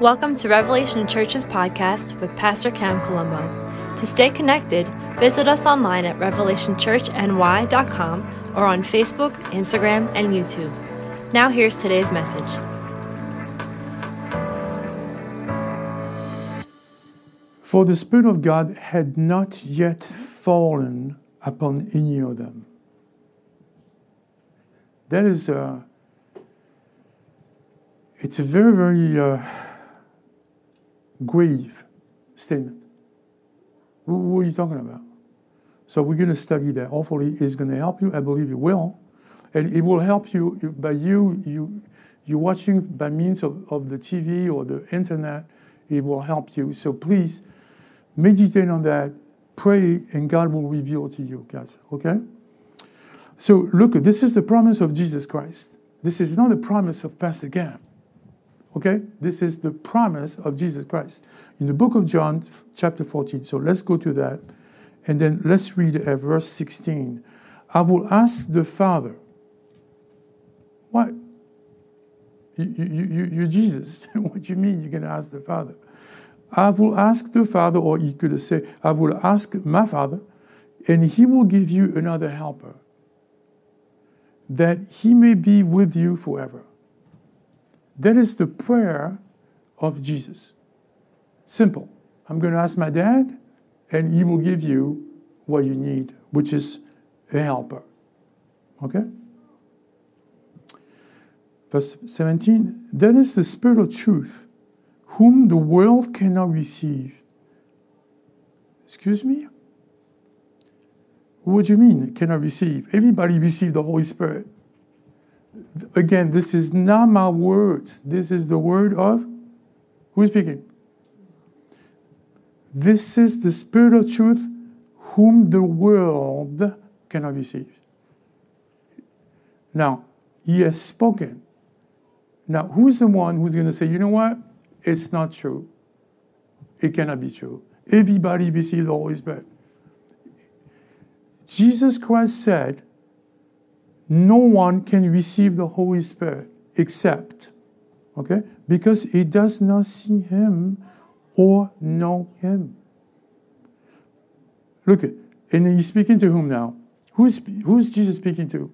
Welcome to Revelation Church's podcast with Pastor Cam Colombo. To stay connected, visit us online at revelationchurchny.com or on Facebook, Instagram, and YouTube. Now, here's today's message. For the Spirit of God had not yet fallen upon any of them. That is, uh, it's a very, very uh, grave statement. What are you talking about? So we're going to study that. Hopefully, it's going to help you. I believe it will, and it will help you by you you you watching by means of, of the TV or the internet. It will help you. So please meditate on that, pray, and God will reveal to you, guys. Okay. So look, this is the promise of Jesus Christ. This is not the promise of Pastor Cam. Okay? This is the promise of Jesus Christ. In the book of John, chapter 14. So let's go to that. And then let's read at verse 16. I will ask the Father. What? You, you, you, you're Jesus. what do you mean you're going to ask the Father? I will ask the Father, or he could say, I will ask my Father, and he will give you another helper, that he may be with you forever. That is the prayer of Jesus. Simple. I'm going to ask my dad, and he will give you what you need, which is a helper. Okay? Verse 17 That is the Spirit of truth, whom the world cannot receive. Excuse me? What do you mean, cannot receive? Everybody received the Holy Spirit again, this is not my words. This is the word of who's speaking? This is the Spirit of truth, whom the world cannot receive. Now, he has spoken. Now, who's the one who's going to say, you know what? It's not true. It cannot be true. Everybody received the Holy Spirit. Jesus Christ said, no one can receive the Holy Spirit except, okay, because he does not see him or know him. Look, and he's speaking to whom now? Who's, who's Jesus speaking to?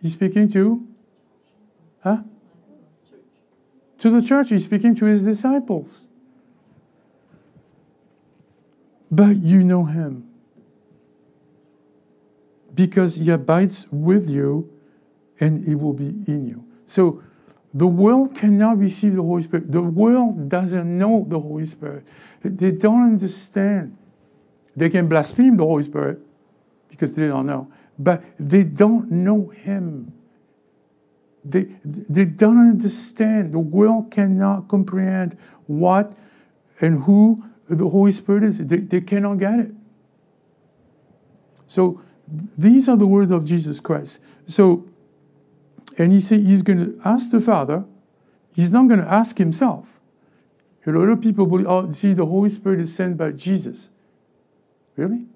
He's speaking to? Huh? To the church. He's speaking to his disciples. But you know him because he abides with you and he will be in you. So the world cannot receive the Holy Spirit. The world doesn't know the Holy Spirit. They don't understand. They can blaspheme the Holy Spirit because they don't know, but they don't know Him. They, they don't understand. The world cannot comprehend what and who the Holy Spirit is. They, they cannot get it. So these are the words of Jesus Christ. So, and he said he's going to ask the Father. He's not going to ask himself. A lot of people believe, oh, see, the Holy Spirit is sent by Jesus. Really?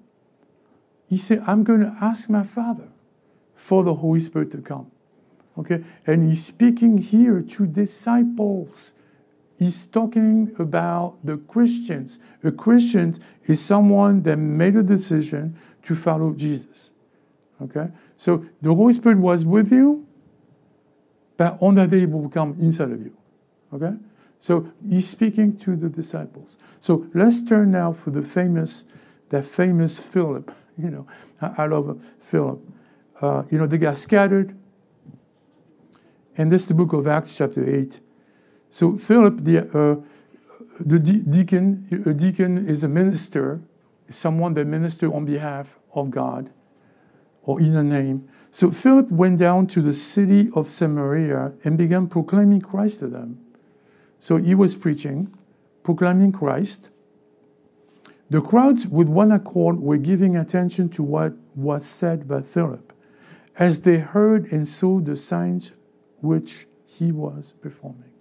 He said, I'm going to ask my Father for the Holy Spirit to come. Okay? And he's speaking here to disciples. He's talking about the Christians. A Christian is someone that made a decision to follow Jesus. Okay? So the Holy Spirit was with you, but on that day he will come inside of you. Okay? So he's speaking to the disciples. So let's turn now for the famous, that famous Philip. You know, I, love Philip. Uh, you know, they got scattered. And this is the book of Acts, chapter 8. So Philip, the, uh, the deacon, a deacon is a minister, someone that ministered on behalf of God or in a name. So Philip went down to the city of Samaria and began proclaiming Christ to them. So he was preaching, proclaiming Christ. The crowds, with one accord, were giving attention to what was said by Philip as they heard and saw the signs which he was performing.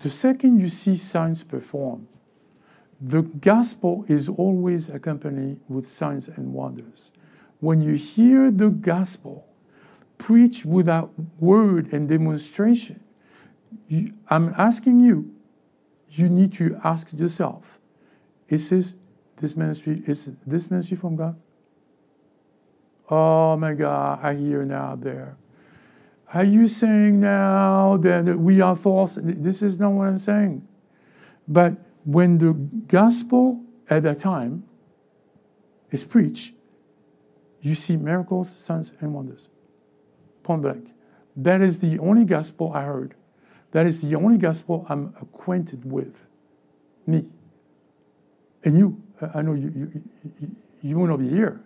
The second you see signs performed, the gospel is always accompanied with signs and wonders. When you hear the gospel preached without word and demonstration, you, I'm asking you, you need to ask yourself, is this, this ministry, is this ministry from God? Oh my God, I hear now there. Are you saying now that we are false? This is not what I'm saying. But when the gospel at that time is preached, you see miracles, signs, and wonders. Point blank. That is the only gospel I heard. That is the only gospel I'm acquainted with. Me. And you. I know you, you, you, you will not be here.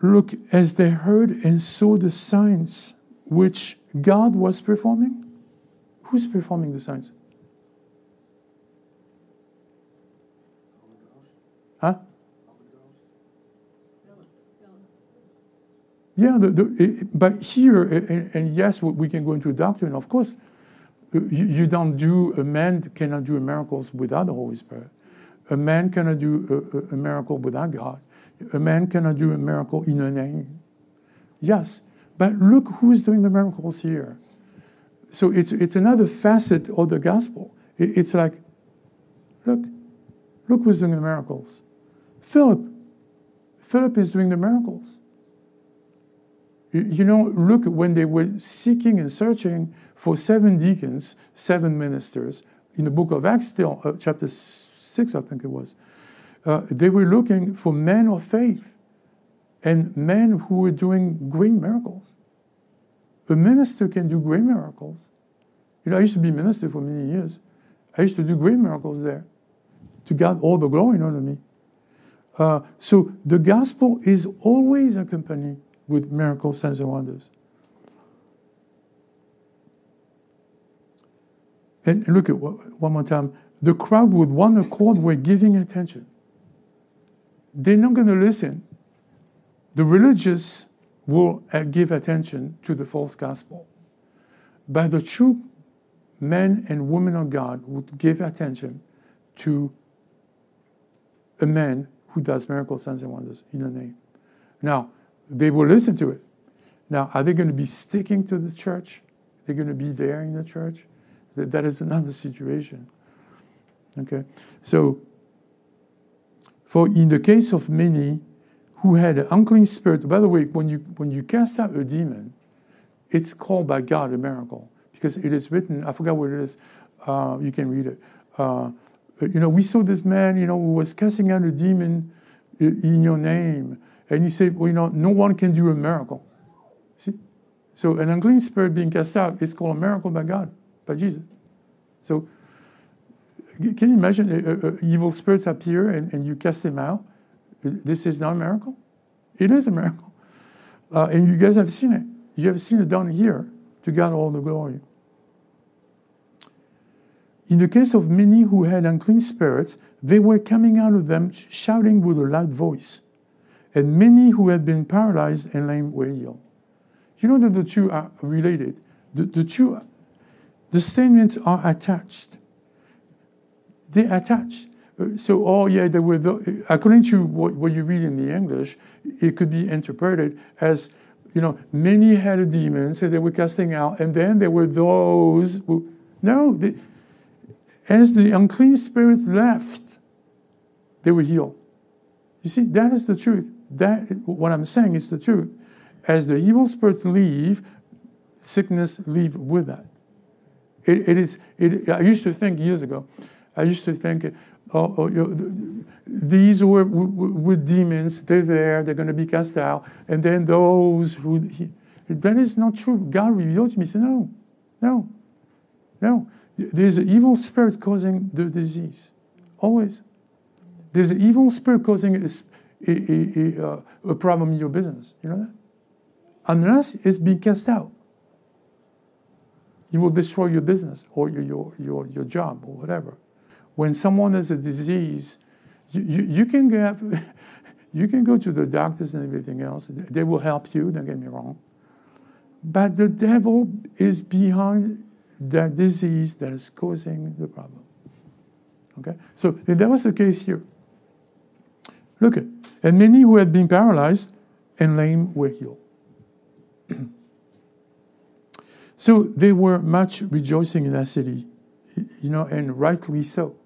Look, as they heard and saw the signs which God was performing, who's performing the signs? Huh? Yeah, the, the, but here, and, and, yes, we can go into a doctrine. Of course, uh, you, you, don't do, a man cannot do miracles without the Holy Spirit. A man cannot do a, a miracle without God. A man cannot do a miracle in a name. Yes, but look who's doing the miracles here. So it's, it's another facet of the gospel. It, it's like, look, look who's doing the miracles. Philip. Philip is doing the miracles. You know, look, when they were seeking and searching for seven deacons, seven ministers, in the book of Acts, still, uh, chapter 6, I think it was, uh, they were looking for men of faith and men who were doing great miracles. A minister can do great miracles. You know, I used to be minister for many years. I used to do great miracles there. To God, all the glory, to me. Uh, so the gospel is always accompanied with miracles, signs, and wonders. And look at one more time. The crowd with one accord were giving attention. They're not going to listen. The religious will uh, give attention to the false gospel. But the true men and women of God would give attention to a man who does miracles, signs, and wonders in the name. Now, they will listen to it. Now, are they going to be sticking to the church? They're going to be there in the church? That is another situation. Okay? So, for in the case of many who had an unclean spirit, by the way, when you, when you cast out a demon, it's called by God a miracle because it is written, I forgot what it is, uh, you can read it. Uh, you know, we saw this man, you know, who was casting out a demon in your name. And he said, well, you know, no one can do a miracle. See? So an unclean spirit being cast out is called a miracle by God, by Jesus. So can you imagine uh, uh, evil spirits appear and, and you cast them out? This is not a miracle? It is a miracle. Uh, and you guys have seen it. You have seen it done here. To God all the glory. In the case of many who had unclean spirits, they were coming out of them shouting with a loud voice and many who had been paralyzed and lame were healed. You know that the two are related. The, the two, the statements are attached. They're attached. So, oh yeah, they were the, according to what, what you read in the English, it could be interpreted as, you know, many had a demon, so they were casting out, and then there were those who, no, they, as the unclean spirits left, they were healed. You see, that is the truth that what I'm saying is the truth. As the evil spirits leave, sickness leave with that. it, it is. It, I used to think years ago. I used to think, oh, oh you these were with demons. They're there. They're going to be cast out. And then those who he, that is not true. God revealed to me. He said, no, no, no. There's an evil spirit causing the disease. Always. There's an evil spirit causing a, a, a, uh, a problem in your business. You know that? Unless it's being cast out, you will destroy your business or your, your, your, your job or whatever. When someone has a disease, you, you, you can get, you can go to the doctors and everything else. They will help you, don't get me wrong. But the devil is behind that disease that is causing the problem. Okay? So that was the case here. Look and many who had been paralyzed and lame were healed. So they were much rejoicing in that city, you know, and rightly so.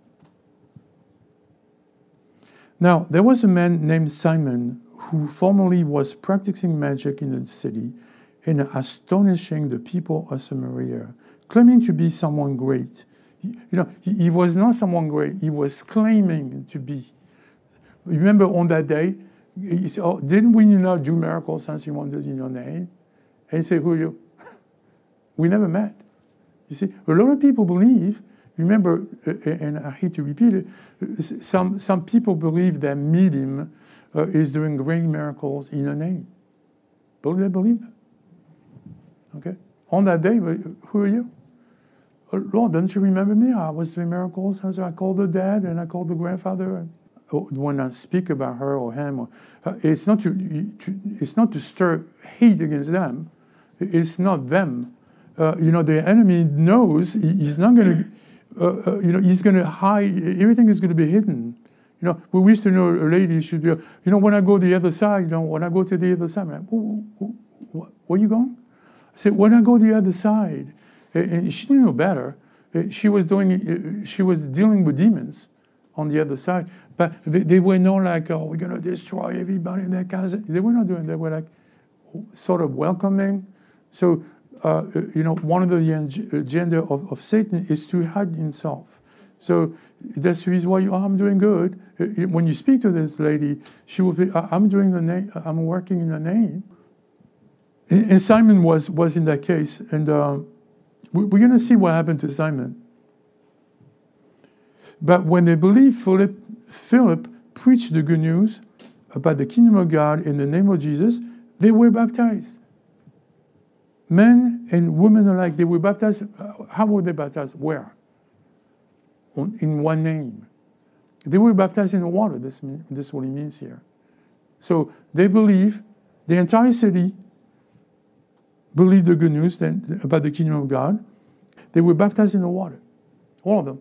Now, there was a man named Simon who formerly was practicing magic in the city and astonishing the people of Samaria, claiming to be someone great. He, you know, he, he was not someone great, he was claiming to be. Remember on that day, he said, oh, didn't we not do miracles, signs and wonders in your name? And he said, who are you? we never met. You see, a lot of people believe Remember, uh, uh, and I hate to repeat it, some, some people believe that medium uh, is doing great miracles in a name. But they believe that. Okay? On that day, who are you? Oh, Lord, don't you remember me? I was doing miracles. So I called the dad and I called the grandfather. Oh, when I speak about her or him, it's not to, to, it's not to stir hate against them. It's not them. Uh, you know, the enemy knows he's not going to uh, uh, you know, he's going to hide, everything is going to be hidden. You know, we used to know a lady should be, you know, when I go to the other side, you know, when I go to the other side, like, where are you going? I said, when I go to the other side, and she didn't know better. She was doing, she was dealing with demons on the other side, but they, they were not like, oh, we're going to destroy everybody in that casa. They were not doing that. They were like sort of welcoming. So uh, you know, one of the agenda of, of Satan is to hide himself. So that's the reason why you, oh, I'm doing good. Uh, when you speak to this lady, she will be, I'm doing the name, I'm working in the name. And Simon was, was in that case. And uh, we're going to see what happened to Simon. But when they believed Philip, Philip preached the good news about the kingdom of God in the name of Jesus, they were baptized. Men and women alike, they were baptized. How were they baptized? Where? In one name. They were baptized in the water. This, this is what he means here. So they believe, the entire city believed the good news about the kingdom of God. They were baptized in the water, all of them.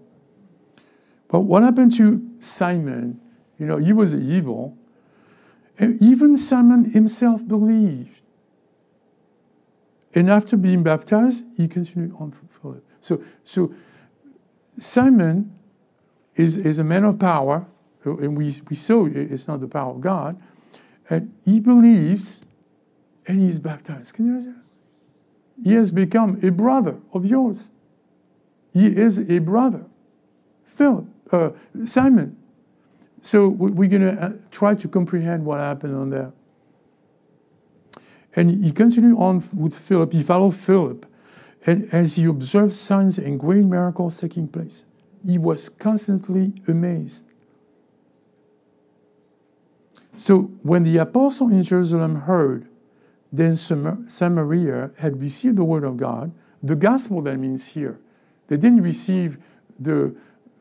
But what happened to Simon? You know, he was evil. Even Simon himself believed. And after being baptized, he continued on Philip. So, so Simon is, is a man of power, and we, we saw it's not the power of God, and he believes and he's baptized. Can you imagine? He has become a brother of yours. He is a brother. Philip, uh, Simon. So we're going to uh, try to comprehend what happened on there. And he continued on with Philip. He followed Philip. And as he observed signs and great miracles taking place, he was constantly amazed. So when the apostle in Jerusalem heard then Samaria had received the word of God, the gospel that means here. They didn't receive the,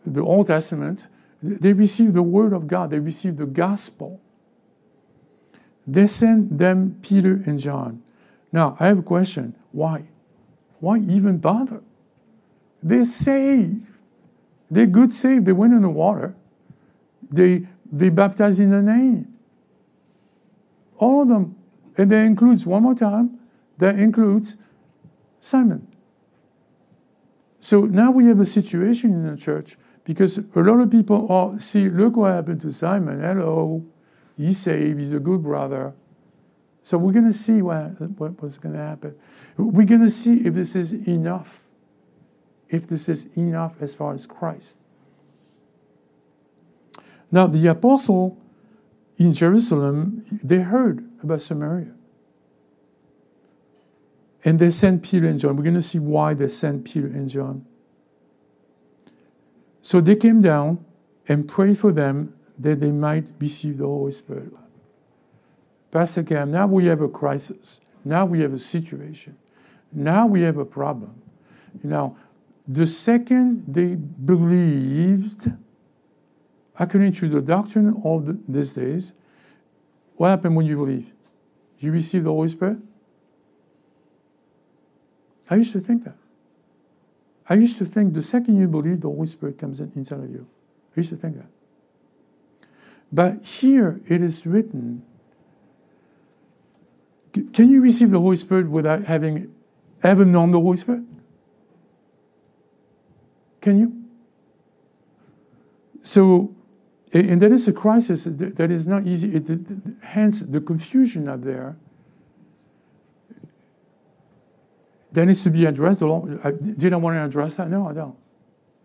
the Old Testament, they received the word of God, they received the gospel. They sent them Peter and John. Now, I have a question. Why? Why even bother? They're saved. They're good saved. They went in the water. They, they baptized in the name. All of them. And that includes, one more time, that includes Simon. So now we have a situation in the church because a lot of people, are, see, look what happened to Simon. Hello. He's saved. He's a good brother. So we're going to see what, what what's going to happen. We're going to see if this is enough. If this is enough as far as Christ. Now, the apostle in Jerusalem, they heard about Samaria. And they sent Peter and John. We're going to see why they sent Peter and John. So they came down and prayed for them that they might receive the Holy Spirit. Pastor Cam, now we have a crisis. Now we have a situation. Now we have a problem. You know, the second they believed, according to the doctrine of the, these days, what happened when you believe? You receive the Holy Spirit? I used to think that. I used to think the second you believe, the Holy Spirit comes in inside of you. I used to think that. But here it is written can you receive the Holy Spirit without having ever known the Holy Spirit? Can you? So, and that is a crisis that is not easy. Hence, the confusion out there that needs to be addressed. Did I want to address that? No, I don't.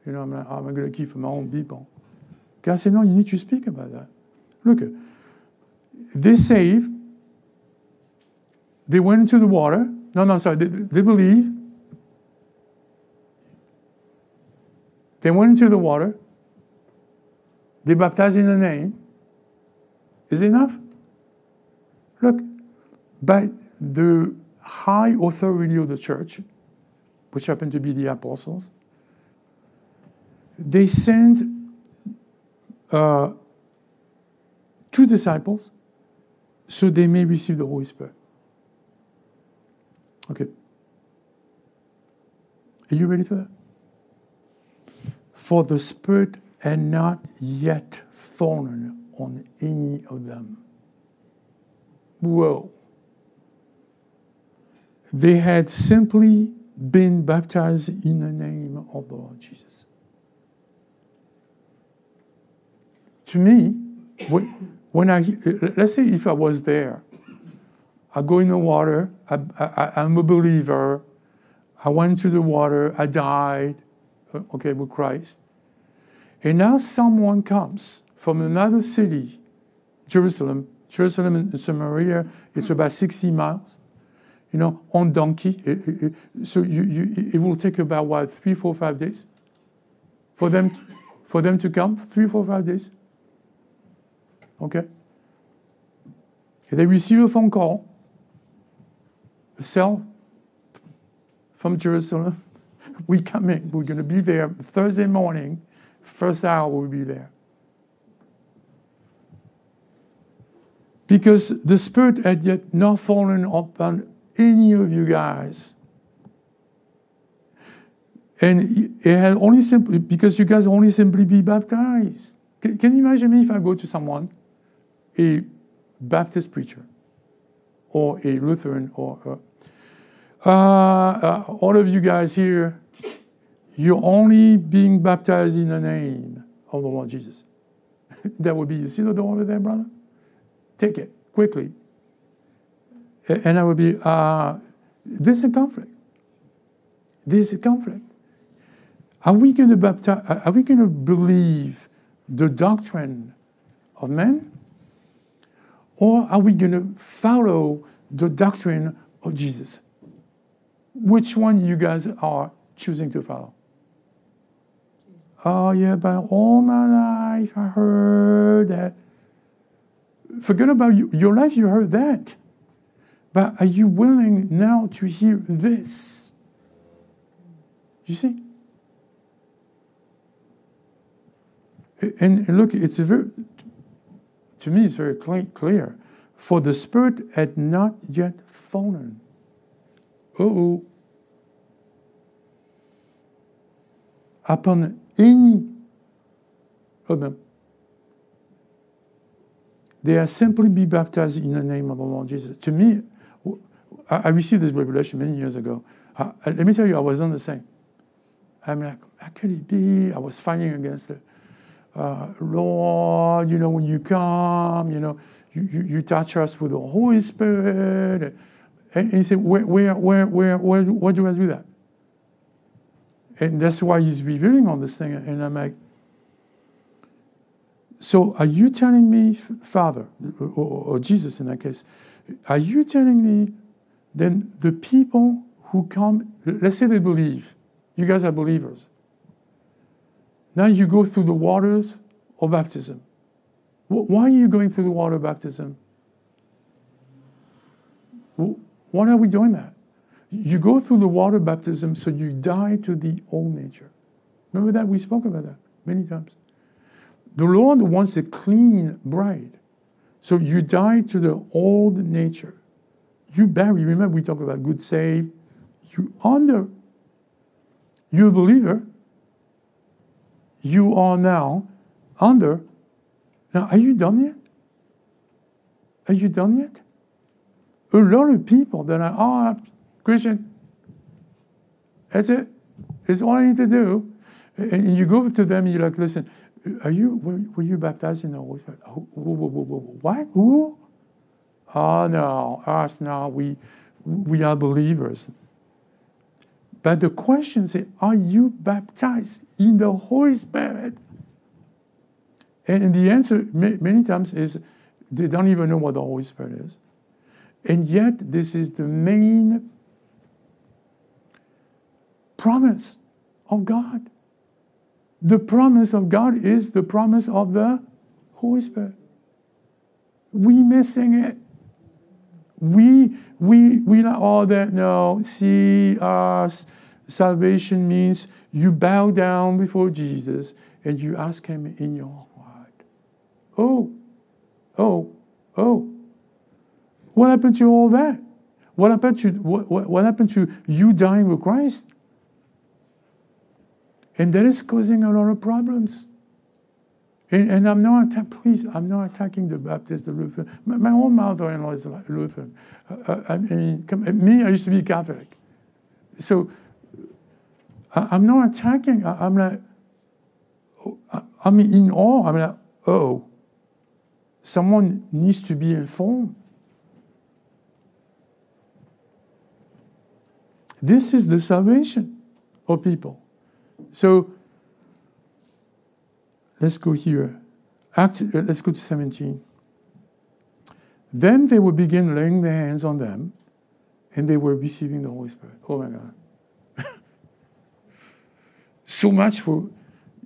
You know, I'm, not, I'm going to keep my own people. God said, no, you need to speak about that. Look, they saved. They went into the water. No, no, sorry. They, they believe. They went into the water. They baptized in the name. Is enough? Look, by the high authority of the church, which happened to be the apostles, they sent uh, two disciples so they may receive the Holy Spirit. Okay. Are you ready for that? For the Spirit had not yet fallen on any of them. Whoa. They had simply been baptized in the name of the Lord Jesus. To me, when I, let's say if I was there, I go in the water, I, I, I'm a believer, I went into the water, I died, uh, okay, with Christ. And now someone comes from another city, Jerusalem. Jerusalem and Samaria, it's about 60 miles, you know, on donkey. It, it, it, so you, you, it will take about, what, three, four, five days for them, for them to come? Three, four, five days. Okay? They receive a phone call, a cell from Jerusalem. We come in. We're going to be there Thursday morning First hour we'll be there. Because the Spirit had yet not fallen upon any of you guys. And it had only simply, because you guys only simply be baptized. Can, can you imagine me if I go to someone, a Baptist preacher, or a Lutheran, or uh, uh, all of you guys here you're only being baptized in the name of the Lord Jesus. that would be, you see the door over there, brother? Take it quickly. And I would be, uh, this is a conflict. This is a conflict. Are we going to baptize, are we going to believe the doctrine of men? Or are we going to follow the doctrine of Jesus? Which one you guys are choosing to follow? Oh, yeah, but all my life I heard that. Forget about you. your life, you heard that. But are you willing now to hear this? You see? And, look, it's a very, to me, it's very clear. For the Spirit had not yet fallen. oh. Upon any of them. They are simply be baptized in the name of the Lord Jesus. To me, I received this revelation many years ago. let me tell you, I was not the same. I'm like, how could it be? I was fighting against it. Uh, Lord, you know, when you come, you know, you, you, you touch us with the Holy Spirit. And, he said, where, where, where, where, where, where do I do that? And that's why he's revealing on this thing. And I'm like, so are you telling me, Father, or, or, Jesus in that case, are you telling me then the people who come, let's say they believe, you guys are believers. Now you go through the waters of baptism. Why are you going through the water of baptism? Why are we doing that? You go through the water baptism so you die to the old nature. Remember that? We spoke about that many times. The Lord wants a clean bride. So you die to the old nature. You bury, remember we talk about good save. You under. You're a believer. You are now under. Now, are you done yet? Are you done yet? A lot of people that are, oh, Christian, That's it. It's all I need to do. And you go to them and you're like, listen, are you were, you baptized in the Holy Spirit? What? Who? Oh no, us now we we are believers. But the question is, are you baptized in the Holy Spirit? And the answer many times is they don't even know what the Holy Spirit is. And yet, this is the main promise of God. The promise of God is the promise of the Holy Spirit. We missing it. We we we not all that no. See uh, us. Salvation means you bow down before Jesus and you ask Him in your heart. Oh, oh, oh. What happened to all that? What happened to what, what, what happened to you dying with Christ? And that is causing a lot of problems. And, and I'm not, please, I'm not attacking the Baptist, the Lutheran. My, my own mother-in-law is Lutheran. Uh, uh, I mean, come, me, I used to be Catholic. So I, am not attacking. I, am like, I'm in awe. I'm like, oh, someone needs to be informed. This is the salvation of people. So let's go here. Act, uh, let's go to 17. Then they will begin laying their hands on them, and they were receiving the Holy Spirit. Oh my God. so much for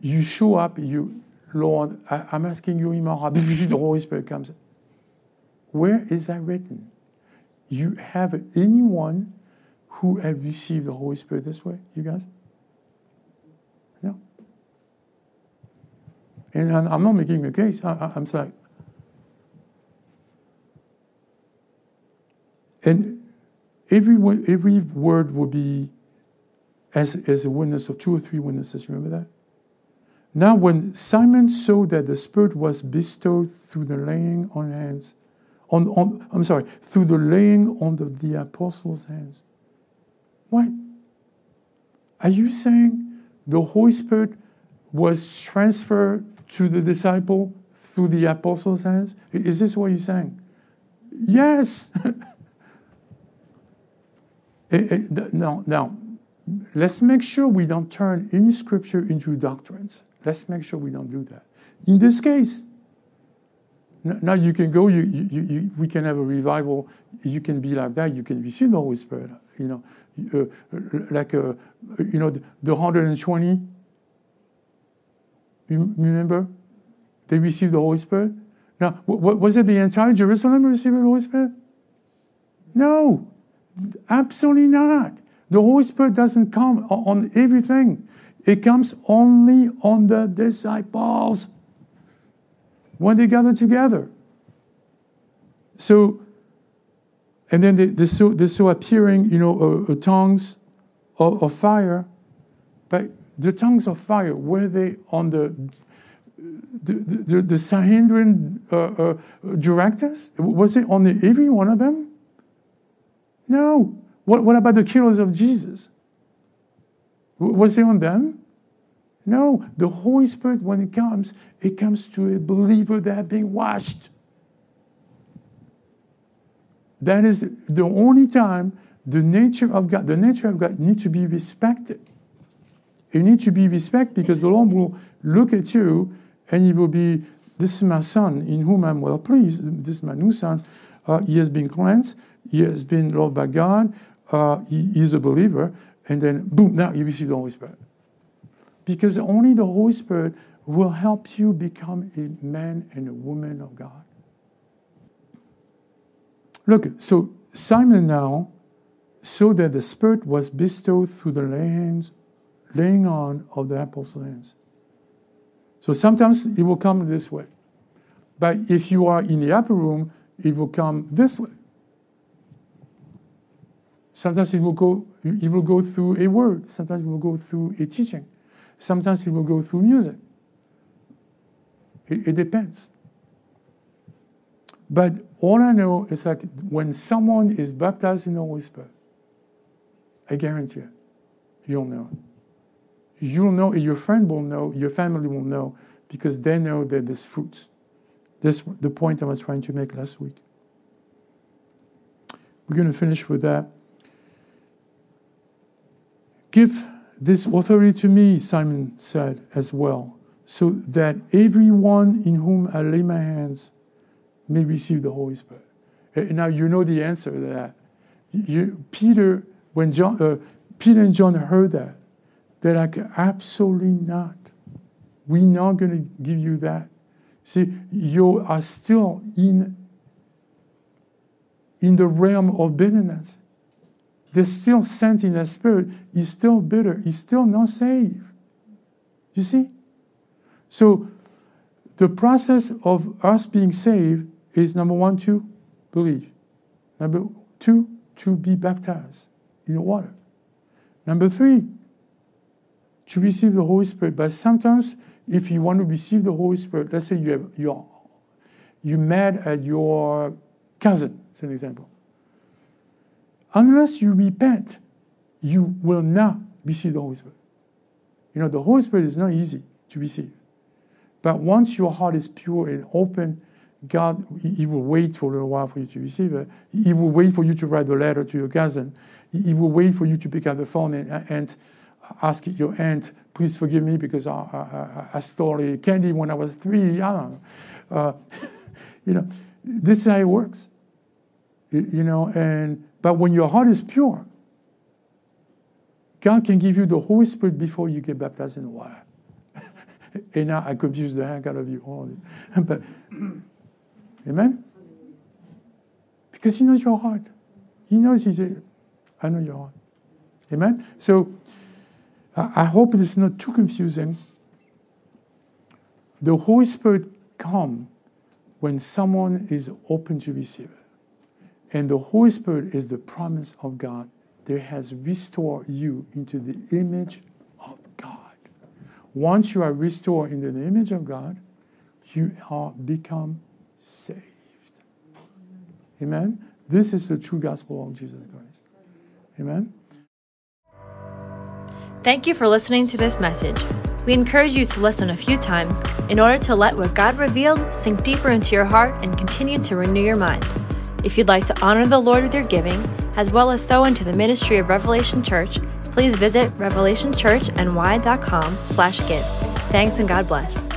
you show up, you, Lord, I, am asking you, Imam, the Holy Spirit comes. Where is that written? You have anyone who has received the Holy Spirit this way, you guys? And I'm not making a case. I, am sorry. and every every word will be as as a witness of two or three witnesses. Remember that. Now, when Simon saw that the Spirit was bestowed through the laying on hands, on, on I'm sorry, through the laying on the, the apostles' hands. What? Are you saying the Holy Spirit was transferred to the disciple through the apostles' hands? Is this what you're saying? Yes. now, now, let's make sure we don't turn any scripture into doctrines. Let's make sure we don't do that. In this case, now you can go, you, you, you, we can have a revival, you can be like that, you can receive the Holy Spirit. You know, uh, like, uh, you know, the, the 120 you remember? They received the Holy Spirit. Now, was it the entire Jerusalem received the Holy Spirit? No, absolutely not. The Holy Spirit doesn't come on everything. It comes only on the disciples when they gather together. So, and then they, they, saw, they saw appearing, you know, uh, uh, tongues of, of fire, but the tongues of fire, were they on the the, the, the Sanhedrin uh, uh, directors? Was it on the, every one of them? No. What, what about the killers of Jesus? Was it on them? No. The Holy Spirit, when it comes, it comes to a believer that has been washed. That is the only time the nature of God, the nature of God needs to be respected. You need to be respected because the Lord will look at you and he will be, This is my son in whom I'm well pleased. This is my new son. Uh, he has been cleansed. He has been loved by God. Uh, he is a believer. And then, boom, now you receive the Holy Spirit. Because only the Holy Spirit will help you become a man and a woman of God. Look, so Simon now saw that the Spirit was bestowed through the hands laying on of the apostles' hands. So sometimes it will come this way. But if you are in the upper room, it will come this way. Sometimes it will go, it will go through a word. Sometimes it will go through a teaching. Sometimes it will go through music. It, it depends. But all I know is that when someone is baptized in the Holy Spirit, I guarantee it, you'll know. You'll know, your friend will know, your family will know, because they know that this fruit. This the point I was trying to make last week. We're going to finish with that. Give this authority to me, Simon said as well, so that everyone in whom I lay my hands may receive the Holy Spirit. Now you know the answer to that. You, Peter, when John, uh, Peter and John heard that, they're like, absolutely not. We're not going to give you that. See, you are still in, in the realm of bitterness. There's still sent in the spirit. He's still bitter. He's still not saved. You see? So the process of us being saved is number one, to believe. Number two, to be baptized in the water. Number three, to receive the Holy Spirit. But sometimes if you want to receive the Holy Spirit, let's say you have you're, you mad at your cousin, as an example. Unless you repent, you will not receive the Holy Spirit. You know, the Holy Spirit is not easy to receive. But once your heart is pure and open, God, He will wait for a little while for you to receive it. He will wait for you to write a letter to your cousin. He will wait for you to pick up the phone and, and ask your aunt, please forgive me because I, I, I stole candy when I was three. Uh, you know, this is how it works. You know, and but when your heart is pure, God can give you the Holy Spirit before you get baptized in water. and now I confuse the heck out of you. but amen. Because He knows your heart. He knows He's. "I know your heart. Amen. So I hope it's not too confusing. The Holy Spirit comes when someone is open to receive it. And the Holy Spirit is the promise of God that has restored you into the image of God. Once you are restored into the image of God, you are become saved. Amen. This is the true gospel of Jesus Christ. Amen. Thank you for listening to this message. We encourage you to listen a few times in order to let what God revealed sink deeper into your heart and continue to renew your mind. If you'd like to honor the Lord with your giving, as well as sow into the ministry of Revelation Church, please visit revelationchurchny.com slash give. Thanks and God bless.